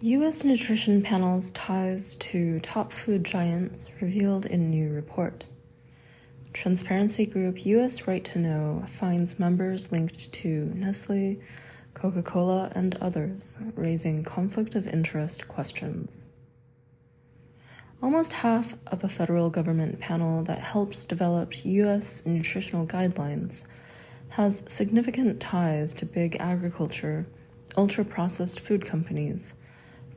U.S. nutrition panel's ties to top food giants revealed in new report. Transparency group U.S. Right to Know finds members linked to Nestle, Coca Cola, and others, raising conflict of interest questions. Almost half of a federal government panel that helps develop U.S. nutritional guidelines has significant ties to big agriculture, ultra processed food companies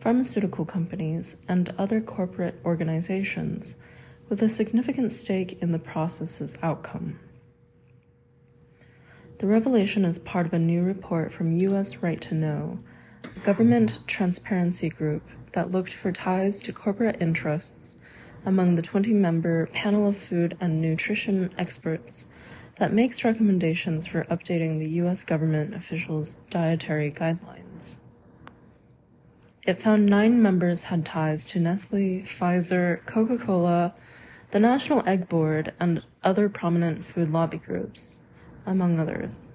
pharmaceutical companies, and other corporate organizations with a significant stake in the process's outcome. The revelation is part of a new report from U.S. Right to Know, a government transparency group that looked for ties to corporate interests among the 20 member panel of food and nutrition experts that makes recommendations for updating the U.S. government officials' dietary guidelines. It found nine members had ties to Nestle, Pfizer, Coca Cola, the National Egg Board, and other prominent food lobby groups, among others.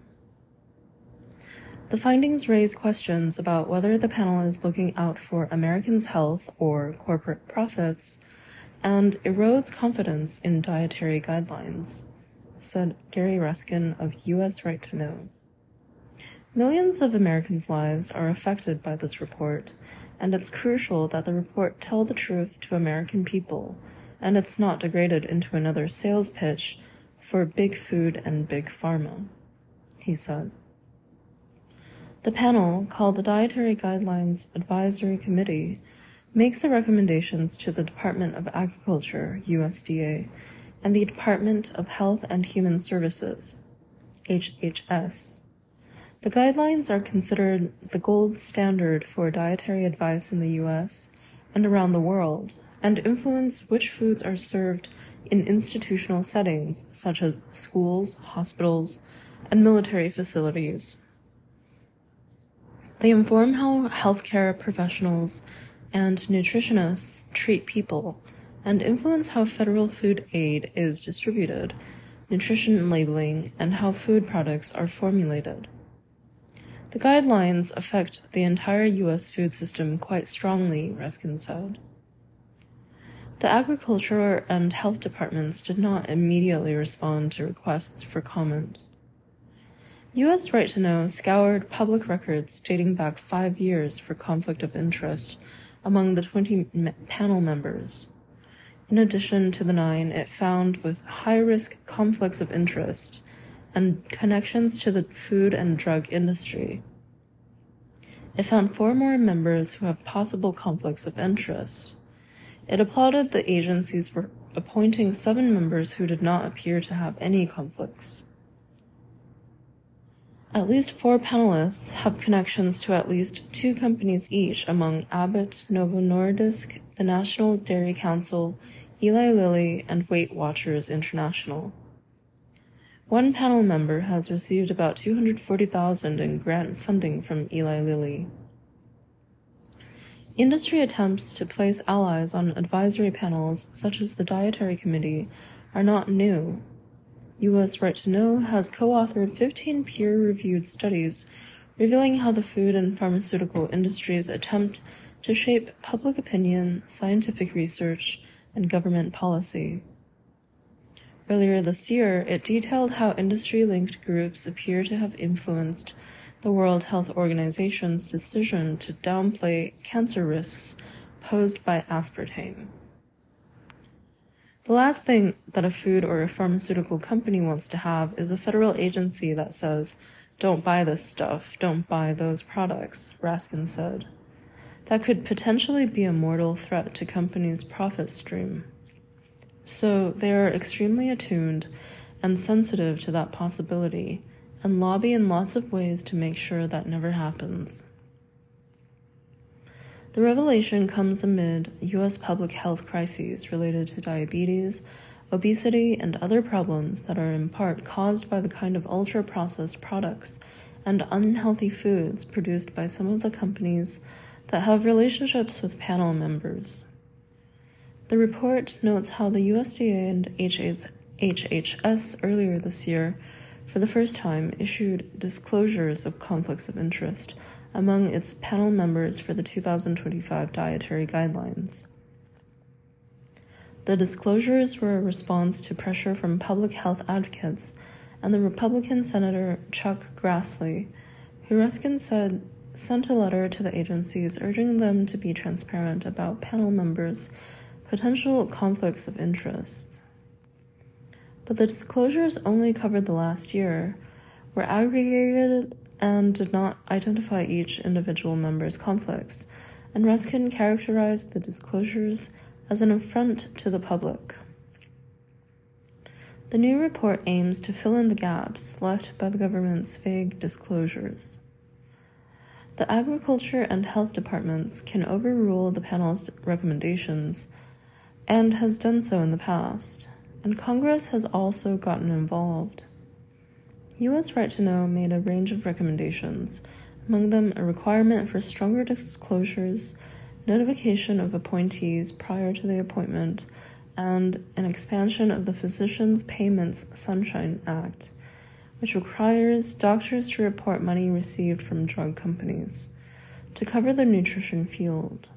The findings raise questions about whether the panel is looking out for Americans' health or corporate profits and erodes confidence in dietary guidelines, said Gary Ruskin of U.S. Right to Know. Millions of Americans' lives are affected by this report, and it's crucial that the report tell the truth to American people, and it's not degraded into another sales pitch for big food and big pharma, he said. The panel, called the Dietary Guidelines Advisory Committee, makes the recommendations to the Department of Agriculture, USDA, and the Department of Health and Human Services, HHS, the guidelines are considered the gold standard for dietary advice in the US and around the world, and influence which foods are served in institutional settings such as schools, hospitals, and military facilities. They inform how healthcare professionals and nutritionists treat people and influence how federal food aid is distributed, nutrition labeling, and how food products are formulated. The guidelines affect the entire U.S. food system quite strongly, Ruskin said. The agriculture and health departments did not immediately respond to requests for comment. U.S. Right to Know scoured public records dating back five years for conflict of interest among the 20 panel members. In addition to the nine, it found with high risk conflicts of interest and connections to the food and drug industry. It found four more members who have possible conflicts of interest. It applauded the agencies for appointing seven members who did not appear to have any conflicts. At least four panelists have connections to at least two companies each among Abbott, Novo Nordisk, the National Dairy Council, Eli Lilly, and Weight Watchers International. One panel member has received about 240,000 in grant funding from Eli Lilly. Industry attempts to place allies on advisory panels such as the Dietary Committee are not new. US Right to Know has co-authored 15 peer-reviewed studies revealing how the food and pharmaceutical industries attempt to shape public opinion, scientific research, and government policy. Earlier this year, it detailed how industry linked groups appear to have influenced the World Health Organization's decision to downplay cancer risks posed by aspartame. The last thing that a food or a pharmaceutical company wants to have is a federal agency that says, don't buy this stuff, don't buy those products, Ruskin said. That could potentially be a mortal threat to companies' profit stream. So they are extremely attuned and sensitive to that possibility and lobby in lots of ways to make sure that never happens. The revelation comes amid U.S. public health crises related to diabetes, obesity, and other problems that are in part caused by the kind of ultra processed products and unhealthy foods produced by some of the companies that have relationships with panel members. The report notes how the USDA and HHS earlier this year, for the first time, issued disclosures of conflicts of interest among its panel members for the 2025 dietary guidelines. The disclosures were a response to pressure from public health advocates and the Republican Senator Chuck Grassley, who Ruskin said sent a letter to the agencies urging them to be transparent about panel members' potential conflicts of interest. But the disclosures only covered the last year, were aggregated, and did not identify each individual member's conflicts, and Ruskin characterized the disclosures as an affront to the public. The new report aims to fill in the gaps left by the government's vague disclosures. The Agriculture and Health Departments can overrule the panel's recommendations and has done so in the past, and Congress has also gotten involved. U.S. Right to Know made a range of recommendations, among them a requirement for stronger disclosures notification of appointees prior to the appointment, and an expansion of the Physicians Payments Sunshine Act, which requires doctors to report money received from drug companies to cover the nutrition field.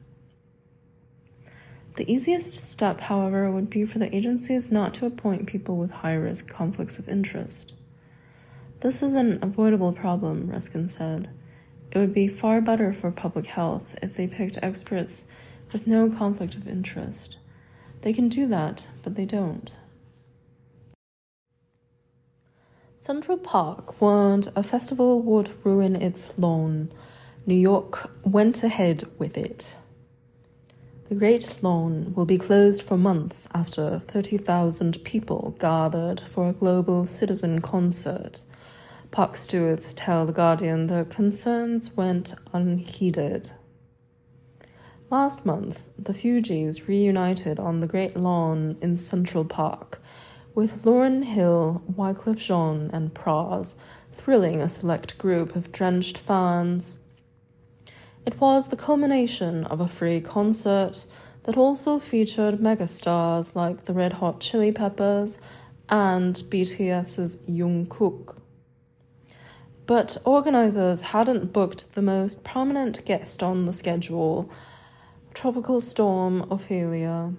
The easiest step, however, would be for the agencies not to appoint people with high risk conflicts of interest. This is an avoidable problem, Ruskin said. It would be far better for public health if they picked experts with no conflict of interest. They can do that, but they don't. Central Park warned a festival would ruin its lawn. New York went ahead with it. The Great Lawn will be closed for months after 30,000 people gathered for a global citizen concert Park stewards tell The Guardian the concerns went unheeded. Last month, the Fugees reunited on the Great Lawn in Central Park, with Lauryn Hill, Wyclef Jean, and Pras thrilling a select group of drenched fans. It was the culmination of a free concert that also featured megastars like the Red Hot Chili Peppers and BTS's Jungkook. But organisers hadn't booked the most prominent guest on the schedule Tropical Storm Ophelia.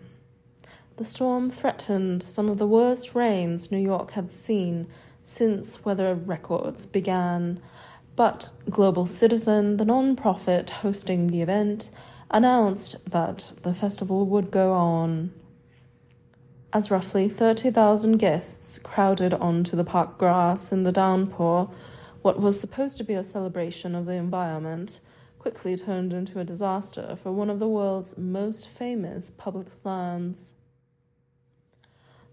The storm threatened some of the worst rains New York had seen since weather records began, but Global Citizen, the non-profit hosting the event, announced that the festival would go on. As roughly 30,000 guests crowded onto the park grass in the downpour, what was supposed to be a celebration of the environment quickly turned into a disaster for one of the world's most famous public lands.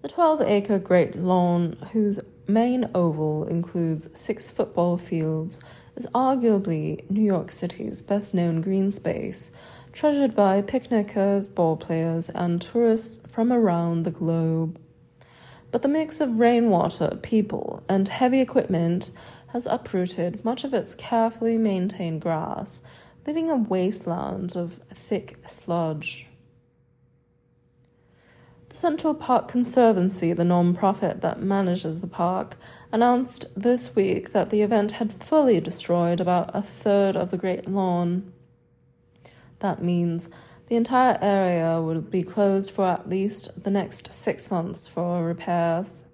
The 12 acre Great Lawn, whose main oval includes six football fields, is arguably New York City's best known green space, treasured by picnickers, ball players, and tourists from around the globe. But the mix of rainwater, people, and heavy equipment has uprooted much of its carefully maintained grass, leaving a wasteland of thick sludge. The Central Park Conservancy, the non profit that manages the park, announced this week that the event had fully destroyed about a third of the Great Lawn. That means the entire area will be closed for at least the next six months for repairs.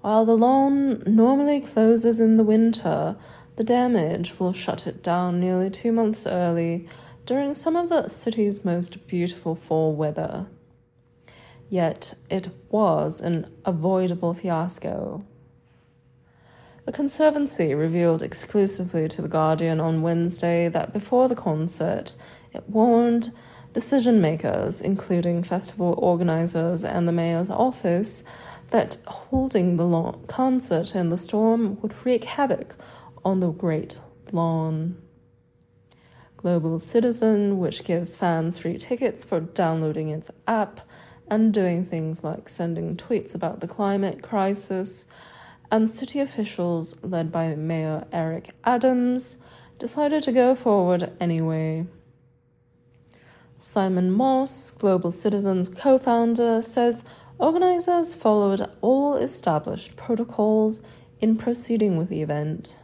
While the lawn normally closes in the winter, the damage will shut it down nearly two months early during some of the city's most beautiful fall weather. Yet it was an avoidable fiasco. The Conservancy revealed exclusively to The Guardian on Wednesday that before the concert, it warned decision makers, including festival organizers and the mayor's office, that holding the concert in the storm would wreak havoc on the Great Lawn. Global Citizen, which gives fans free tickets for downloading its app and doing things like sending tweets about the climate crisis, and city officials led by Mayor Eric Adams decided to go forward anyway. Simon Moss, Global Citizen's co founder, says Organizers followed all established protocols in proceeding with the event.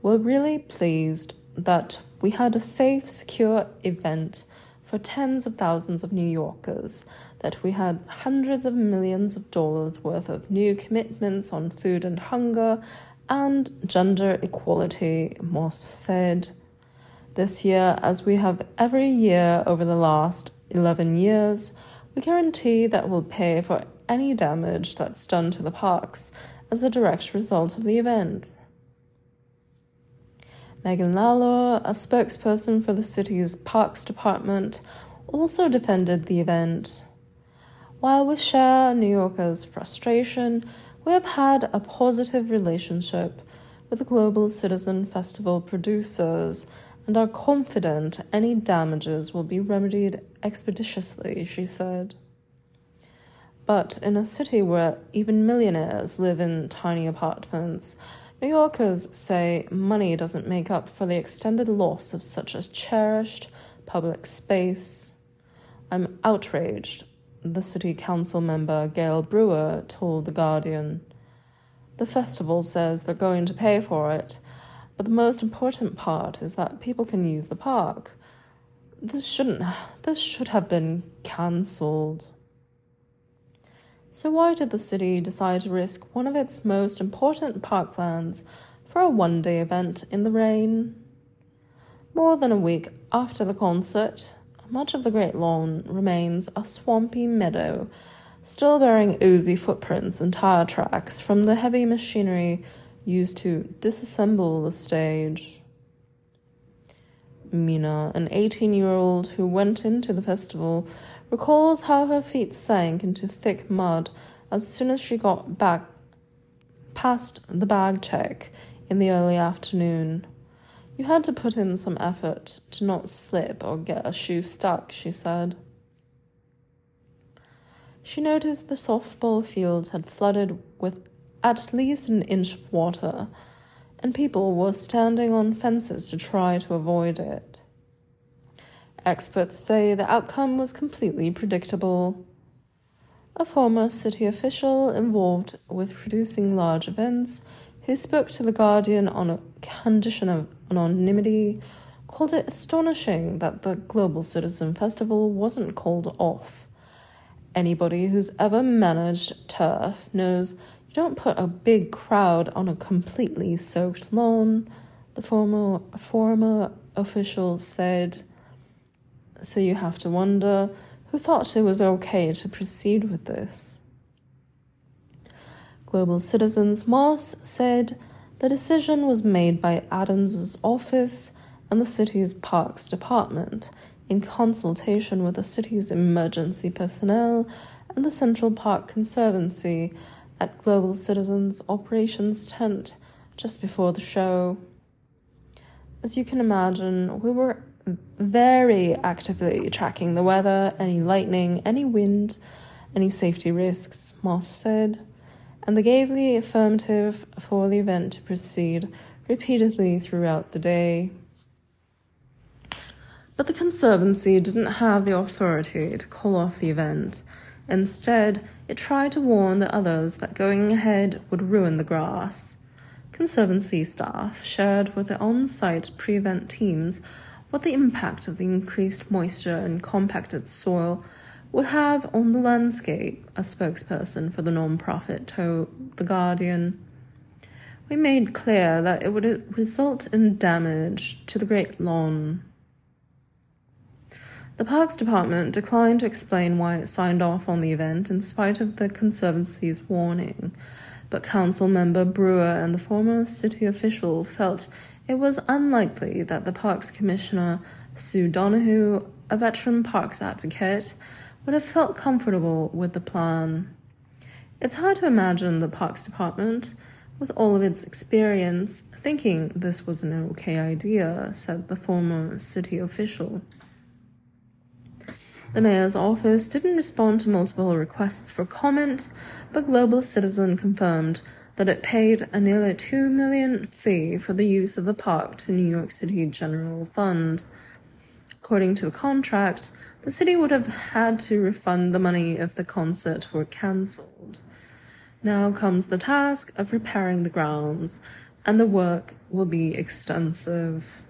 We're really pleased that we had a safe, secure event for tens of thousands of New Yorkers, that we had hundreds of millions of dollars worth of new commitments on food and hunger and gender equality, Moss said. This year, as we have every year over the last 11 years, we guarantee that we'll pay for any damage that's done to the parks as a direct result of the event. Megan Lalor, a spokesperson for the city's parks department, also defended the event. While we share New Yorkers' frustration, we have had a positive relationship with the Global Citizen Festival producers and are confident any damages will be remedied expeditiously, she said. But in a city where even millionaires live in tiny apartments, New Yorkers say money doesn't make up for the extended loss of such a cherished public space. I'm outraged, the city council member Gail Brewer told The Guardian. The festival says they're going to pay for it, but the most important part is that people can use the park. This shouldn't this should have been cancelled. So why did the city decide to risk one of its most important parklands for a one-day event in the rain? More than a week after the concert, much of the Great Lawn remains a swampy meadow, still bearing oozy footprints and tire tracks from the heavy machinery used to disassemble the stage. Mina, an 18 year old who went into the festival, recalls how her feet sank into thick mud as soon as she got back past the bag check in the early afternoon. You had to put in some effort to not slip or get a shoe stuck, she said. She noticed the softball fields had flooded with at least an inch of water, and people were standing on fences to try to avoid it. Experts say the outcome was completely predictable. A former city official involved with producing large events, who spoke to The Guardian on a condition of anonymity, called it astonishing that the Global Citizen Festival wasn't called off. Anybody who's ever managed turf knows you don't put a big crowd on a completely soaked lawn, the former, former official said. So you have to wonder who thought it was okay to proceed with this. Global Citizens Moss said the decision was made by Adams's office and the city's parks department in consultation with the city's emergency personnel and the Central Park Conservancy at Global Citizens Operations Tent just before the show. As you can imagine, we were very actively tracking the weather, any lightning, any wind, any safety risks, Moss said, and they gave the affirmative for the event to proceed repeatedly throughout the day. But the Conservancy didn't have the authority to call off the event. Instead, it tried to warn the others that going ahead would ruin the grass. Conservancy staff shared with the on site pre event teams what the impact of the increased moisture and compacted soil would have on the landscape, a spokesperson for the non-profit told The Guardian. We made clear that it would result in damage to the Great Lawn. The Parks Department declined to explain why it signed off on the event in spite of the Conservancy's warning, but Council member Brewer and the former city official felt it was unlikely that the Parks Commissioner, Sue Donoghue, a veteran parks advocate, would have felt comfortable with the plan. It's hard to imagine the Parks Department, with all of its experience, thinking this was an okay idea, said the former city official. The mayor's office didn't respond to multiple requests for comment, but Global Citizen confirmed that it paid a nearly 2 million fee for the use of the park to New York City General Fund. According to the contract, the city would have had to refund the money if the concert were cancelled. Now comes the task of repairing the grounds, and the work will be extensive.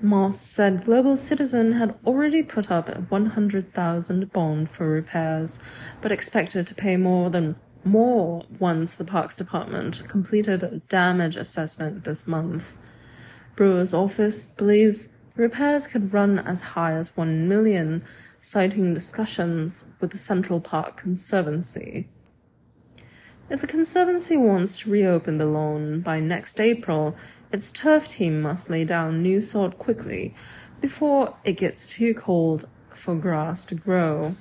Moss said Global Citizen had already put up a 100,000 bond for repairs, but expected to pay more than more once the Parks Department completed a damage assessment this month. Brewer's office believes repairs could run as high as 1 million, citing discussions with the Central Park Conservancy. If the Conservancy wants to reopen the lawn by next April, its turf team must lay down new sod quickly before it gets too cold for grass to grow.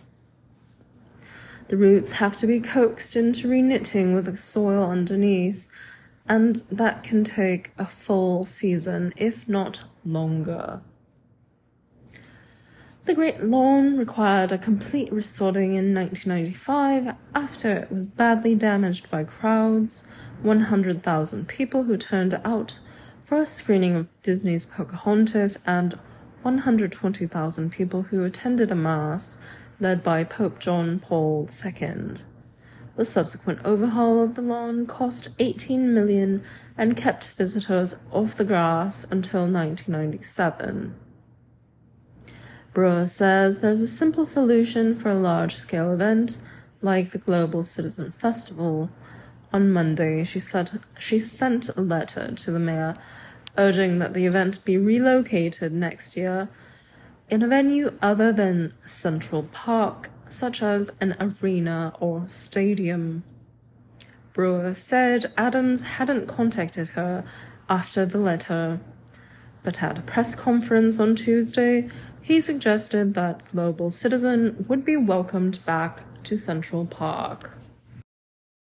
The roots have to be coaxed into reknitting with the soil underneath, and that can take a full season, if not longer. The Great Lawn required a complete resodding in 1995 after it was badly damaged by crowds, 100,000 people who turned out for a screening of Disney's Pocahontas, and 120,000 people who attended a mass led by Pope John Paul II. The subsequent overhaul of the lawn cost 18 million and kept visitors off the grass until 1997. Brewer says there's a simple solution for a large scale event like the Global Citizen Festival. On Monday, she, said, she sent a letter to the mayor urging that the event be relocated next year in a venue other than Central Park, such as an arena or stadium. Brewer said Adams hadn't contacted her after the letter, but at a press conference on Tuesday, he suggested that Global Citizen would be welcomed back to Central Park.